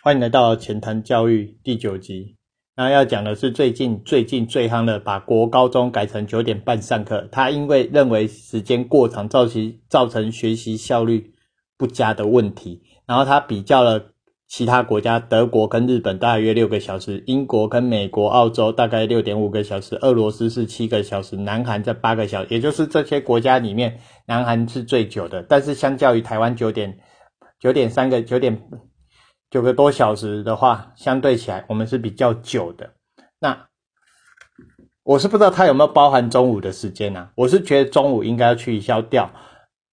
欢迎来到前谈教育第九集。那要讲的是最近最近最夯的，把国高中改成九点半上课。他因为认为时间过长，造成造成学习效率不佳的问题。然后他比较了其他国家，德国跟日本大约六个小时，英国跟美国、澳洲大概六点五个小时，俄罗斯是七个小时，南韩在八个小时。也就是这些国家里面，南韩是最久的。但是相较于台湾九点九点三个九点。九个多小时的话，相对起来我们是比较久的。那我是不知道它有没有包含中午的时间呢？我是觉得中午应该要取消掉。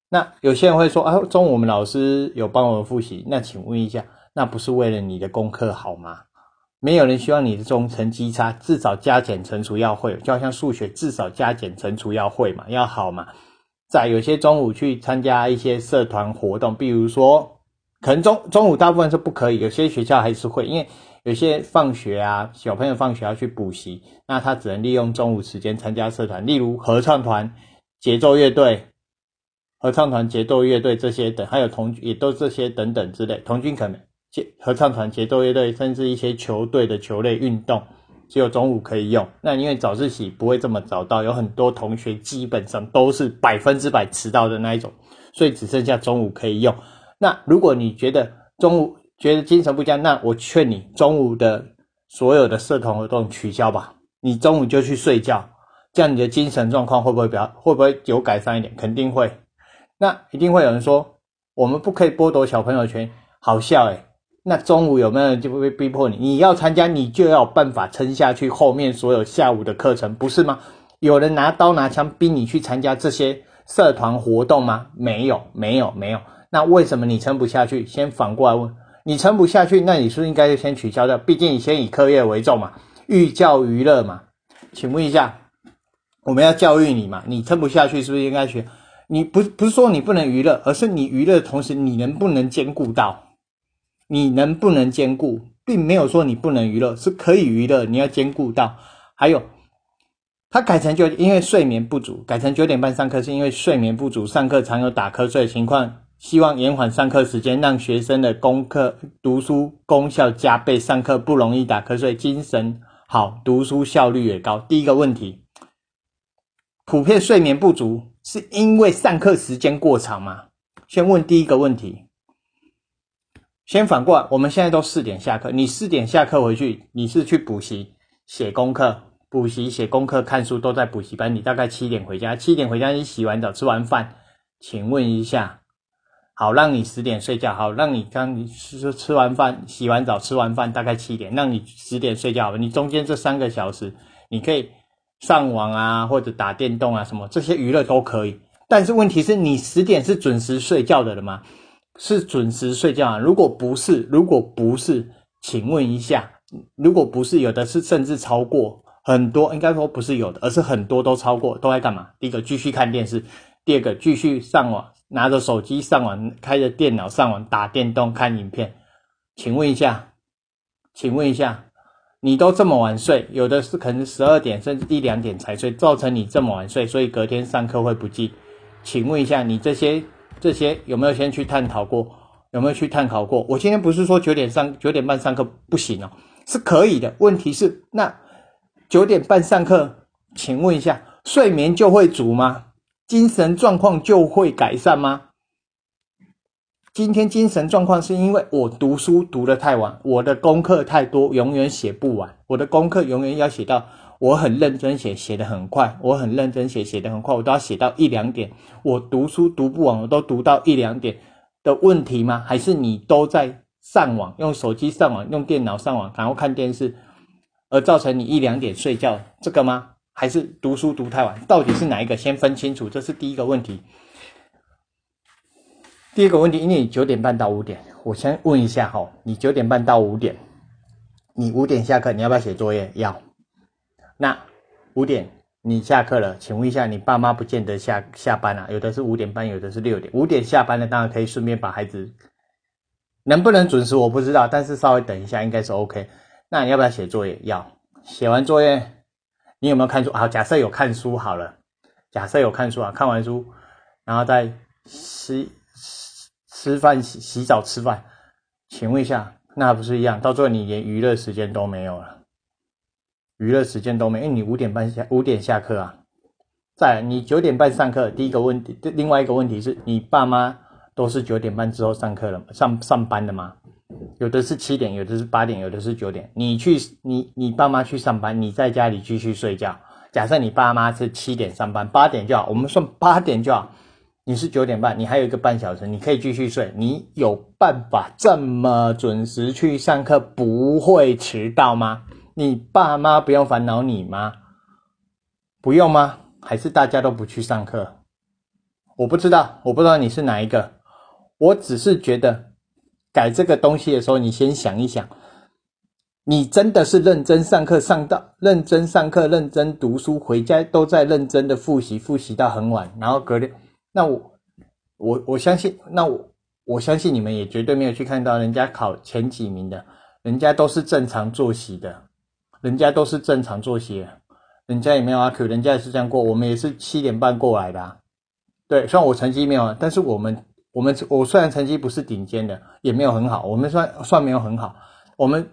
那有些人会说啊，中午我们老师有帮我们复习，那请问一下，那不是为了你的功课好吗？没有人希望你的中成绩差，至少加减乘除要会，就好像数学至少加减乘除要会嘛，要好嘛。在有些中午去参加一些社团活动，比如说。可能中中午大部分是不可以，有些学校还是会，因为有些放学啊，小朋友放学要去补习，那他只能利用中午时间参加社团，例如合唱团、节奏乐队、合唱团、节奏乐队这些等，还有童也都这些等等之类。童军可能节合唱团、节奏乐队，甚至一些球队的球类运动，只有中午可以用。那因为早自习不会这么早到，有很多同学基本上都是百分之百迟到的那一种，所以只剩下中午可以用。那如果你觉得中午觉得精神不佳，那我劝你中午的所有的社团活动取消吧。你中午就去睡觉，这样你的精神状况会不会比较会不会有改善一点？肯定会。那一定会有人说，我们不可以剥夺小朋友权，好笑诶。那中午有没有人就会逼迫你？你要参加，你就要有办法撑下去后面所有下午的课程，不是吗？有人拿刀拿枪逼你去参加这些社团活动吗？没有，没有，没有。那为什么你撑不下去？先反过来问，你撑不下去，那你是不是应该先取消掉？毕竟你先以课业为重嘛，寓教于乐嘛。请问一下，我们要教育你嘛？你撑不下去，是不是应该学？你不不是说你不能娱乐，而是你娱乐的同时，你能不能兼顾到？你能不能兼顾，并没有说你不能娱乐，是可以娱乐，你要兼顾到。还有，他改成就因为睡眠不足，改成九点半上课，是因为睡眠不足，上课常有打瞌睡的情况。希望延缓上课时间，让学生的功课读书功效加倍，上课不容易打瞌睡，精神好，读书效率也高。第一个问题，普遍睡眠不足是因为上课时间过长吗？先问第一个问题。先反过来，我们现在都四点下课，你四点下课回去，你是去补习、写功课、补习、写功课、看书都在补习班，你大概七点回家，七点回家你洗完澡、吃完饭，请问一下。好，让你十点睡觉。好，让你刚你吃吃完饭、洗完澡、吃完饭，大概七点，让你十点睡觉。你中间这三个小时，你可以上网啊，或者打电动啊，什么这些娱乐都可以。但是问题是你十点是准时睡觉的了吗？是准时睡觉啊？如果不是，如果不是，请问一下，如果不是，有的是甚至超过很多，应该说不是有的，而是很多都超过，都在干嘛？第一个继续看电视，第二个继续上网。拿着手机上网，开着电脑上网打电动看影片，请问一下，请问一下，你都这么晚睡，有的是可能十二点甚至一两点才睡，造成你这么晚睡，所以隔天上课会不记。请问一下，你这些这些有没有先去探讨过？有没有去探讨过？我今天不是说九点上九点半上课不行哦，是可以的。问题是那九点半上课，请问一下，睡眠就会足吗？精神状况就会改善吗？今天精神状况是因为我读书读得太晚，我的功课太多，永远写不完。我的功课永远要写到我很认真写，写得很快。我很认真写，写得很快，我都要写到一两点。我读书读不完，我都读到一两点的问题吗？还是你都在上网，用手机上网，用电脑上网，然后看电视，而造成你一两点睡觉这个吗？还是读书读太晚，到底是哪一个？先分清楚，这是第一个问题。第一个问题，因为你九点半到五点，我先问一下哈，你九点半到五点，你五点下课，你要不要写作业？要。那五点你下课了，请问一下，你爸妈不见得下下班啊？有的是五点半，有的是六点。五点下班了，当然可以顺便把孩子能不能准时我不知道，但是稍微等一下应该是 OK。那你要不要写作业？要。写完作业。你有没有看书？好，假设有看书好了。假设有看书啊，看完书，然后再吃吃饭、洗洗澡、吃饭。请问一下，那不是一样？到最后你连娱乐时间都没有了，娱乐时间都没，因为你五点半下五点下课啊。再你九点半上课，第一个问题，另外一个问题是你爸妈都是九点半之后上课了上上班的吗？有的是七点，有的是八点，有的是九点。你去你你爸妈去上班，你在家里继续睡觉。假设你爸妈是七点上班，八点就好，我们算八点就好。你是九点半，你还有一个半小时，你可以继续睡。你有办法这么准时去上课，不会迟到吗？你爸妈不用烦恼你吗？不用吗？还是大家都不去上课？我不知道，我不知道你是哪一个。我只是觉得改这个东西的时候，你先想一想，你真的是认真上课上到认真上课、认真读书，回家都在认真的复习，复习到很晚，然后隔天，那我我我相信，那我我相信你们也绝对没有去看到人家考前几名的，人家都是正常作息的，人家都是正常作息。人家也没有阿 Q，人家也是这样过，我们也是七点半过来的。对，虽然我成绩没有，但是我们我们我虽然成绩不是顶尖的，也没有很好，我们算算没有很好。我们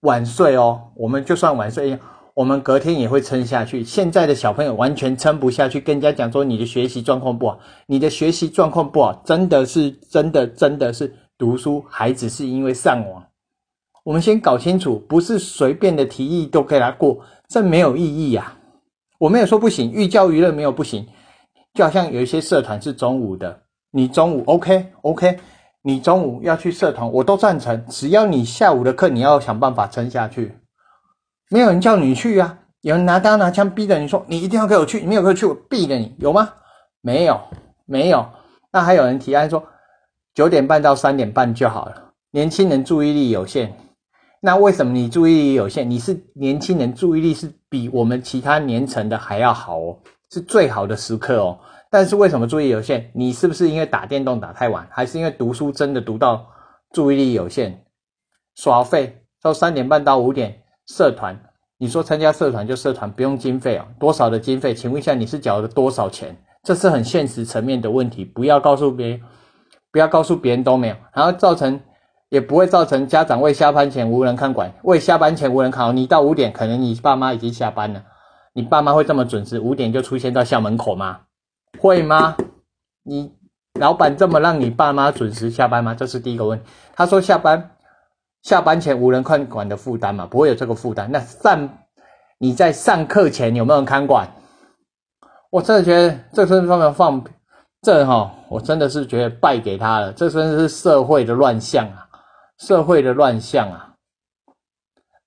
晚睡哦，我们就算晚睡，我们隔天也会撑下去。现在的小朋友完全撑不下去，跟人家讲说你的学习状况不好，你的学习状况不好，真的是真的真的是读书，孩子是因为上网。我们先搞清楚，不是随便的提议都可以来过。这没有意义呀！我没有说不行，寓教于乐没有不行。就好像有一些社团是中午的，你中午 OK OK，你中午要去社团，我都赞成。只要你下午的课，你要想办法撑下去。没有人叫你去啊，有人拿刀拿枪逼着你说你一定要给我去，你没有给我去，我毙了你，有吗？没有，没有。那还有人提案说九点半到三点半就好了，年轻人注意力有限。那为什么你注意力有限？你是年轻人，注意力是比我们其他年层的还要好哦，是最好的时刻哦。但是为什么注意力有限？你是不是因为打电动打太晚，还是因为读书真的读到注意力有限？耍费到三点半到五点，社团，你说参加社团就社团不用经费哦，多少的经费？请问一下你是缴了多少钱？这是很现实层面的问题，不要告诉别人，不要告诉别人都没有，然后造成。也不会造成家长为下班前无人看管，为下班前无人看。你到五点，可能你爸妈已经下班了，你爸妈会这么准时五点就出现到校门口吗？会吗？你老板这么让你爸妈准时下班吗？这是第一个问题。他说下班下班前无人看管的负担嘛，不会有这个负担。那上你在上课前有没有人看管？我真的觉得这身方面放这哈，我真的是觉得败给他了。这真的是社会的乱象啊！社会的乱象啊，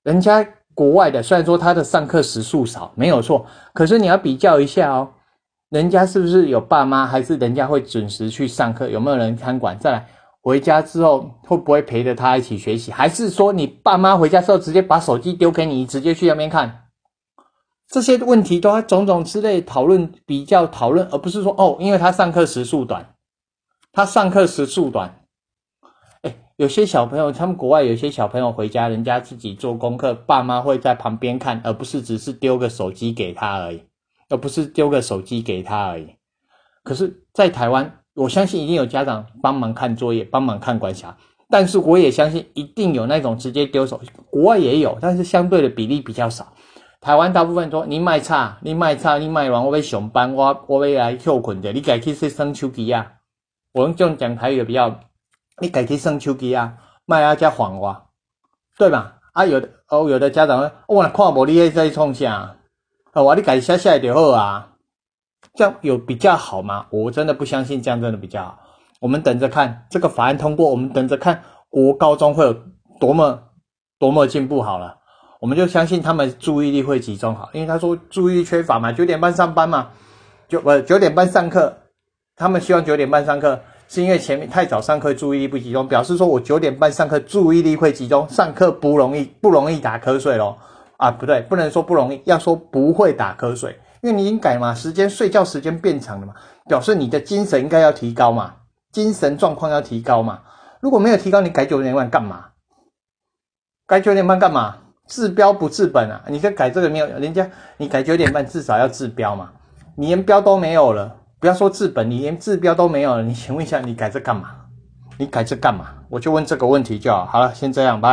人家国外的虽然说他的上课时数少，没有错，可是你要比较一下哦，人家是不是有爸妈，还是人家会准时去上课？有没有人看管？再来回家之后会不会陪着他一起学习？还是说你爸妈回家之后直接把手机丢给你，直接去那边看？这些问题都要种种之类讨论比较讨论，而不是说哦，因为他上课时数短，他上课时数短。哎有些小朋友，他们国外有些小朋友回家，人家自己做功课，爸妈会在旁边看，而不是只是丢个手机给他而已，而不是丢个手机给他而已。可是，在台湾，我相信一定有家长帮忙看作业，帮忙看管辖，但是我也相信一定有那种直接丢手，国外也有，但是相对的比例比较少。台湾大部分说你卖差，你卖差，你卖完我被上班，我我要来休困的，你改去去生手机啊？我用这种讲台语比较。你改去算手机啊，卖啊加还我，对吧？啊有的哦，有的家长说，我看无你在创啥，啊我你改下下就好啊，这样有比较好吗？我真的不相信这样真的比较好。我们等着看这个法案通过，我们等着看国高中会有多么多么进步好了，我们就相信他们注意力会集中好，因为他说注意力缺乏嘛，九点半上班嘛，就不九点半上课，他们希望九点半上课。是因为前面太早上课，注意力不集中，表示说我九点半上课注意力会集中，上课不容易不容易打瞌睡咯啊，不对，不能说不容易，要说不会打瞌睡，因为你已经改嘛，时间睡觉时间变长了嘛，表示你的精神应该要提高嘛，精神状况要提高嘛，如果没有提高，你改九点半干嘛？改九点半干嘛？治标不治本啊！你再改这个没有，人家你改九点半至少要治标嘛，你连标都没有了。不要说治本，你连治标都没有了，你请问一下，你改这干嘛？你改这干嘛？我就问这个问题就好。好了，先这样，拜。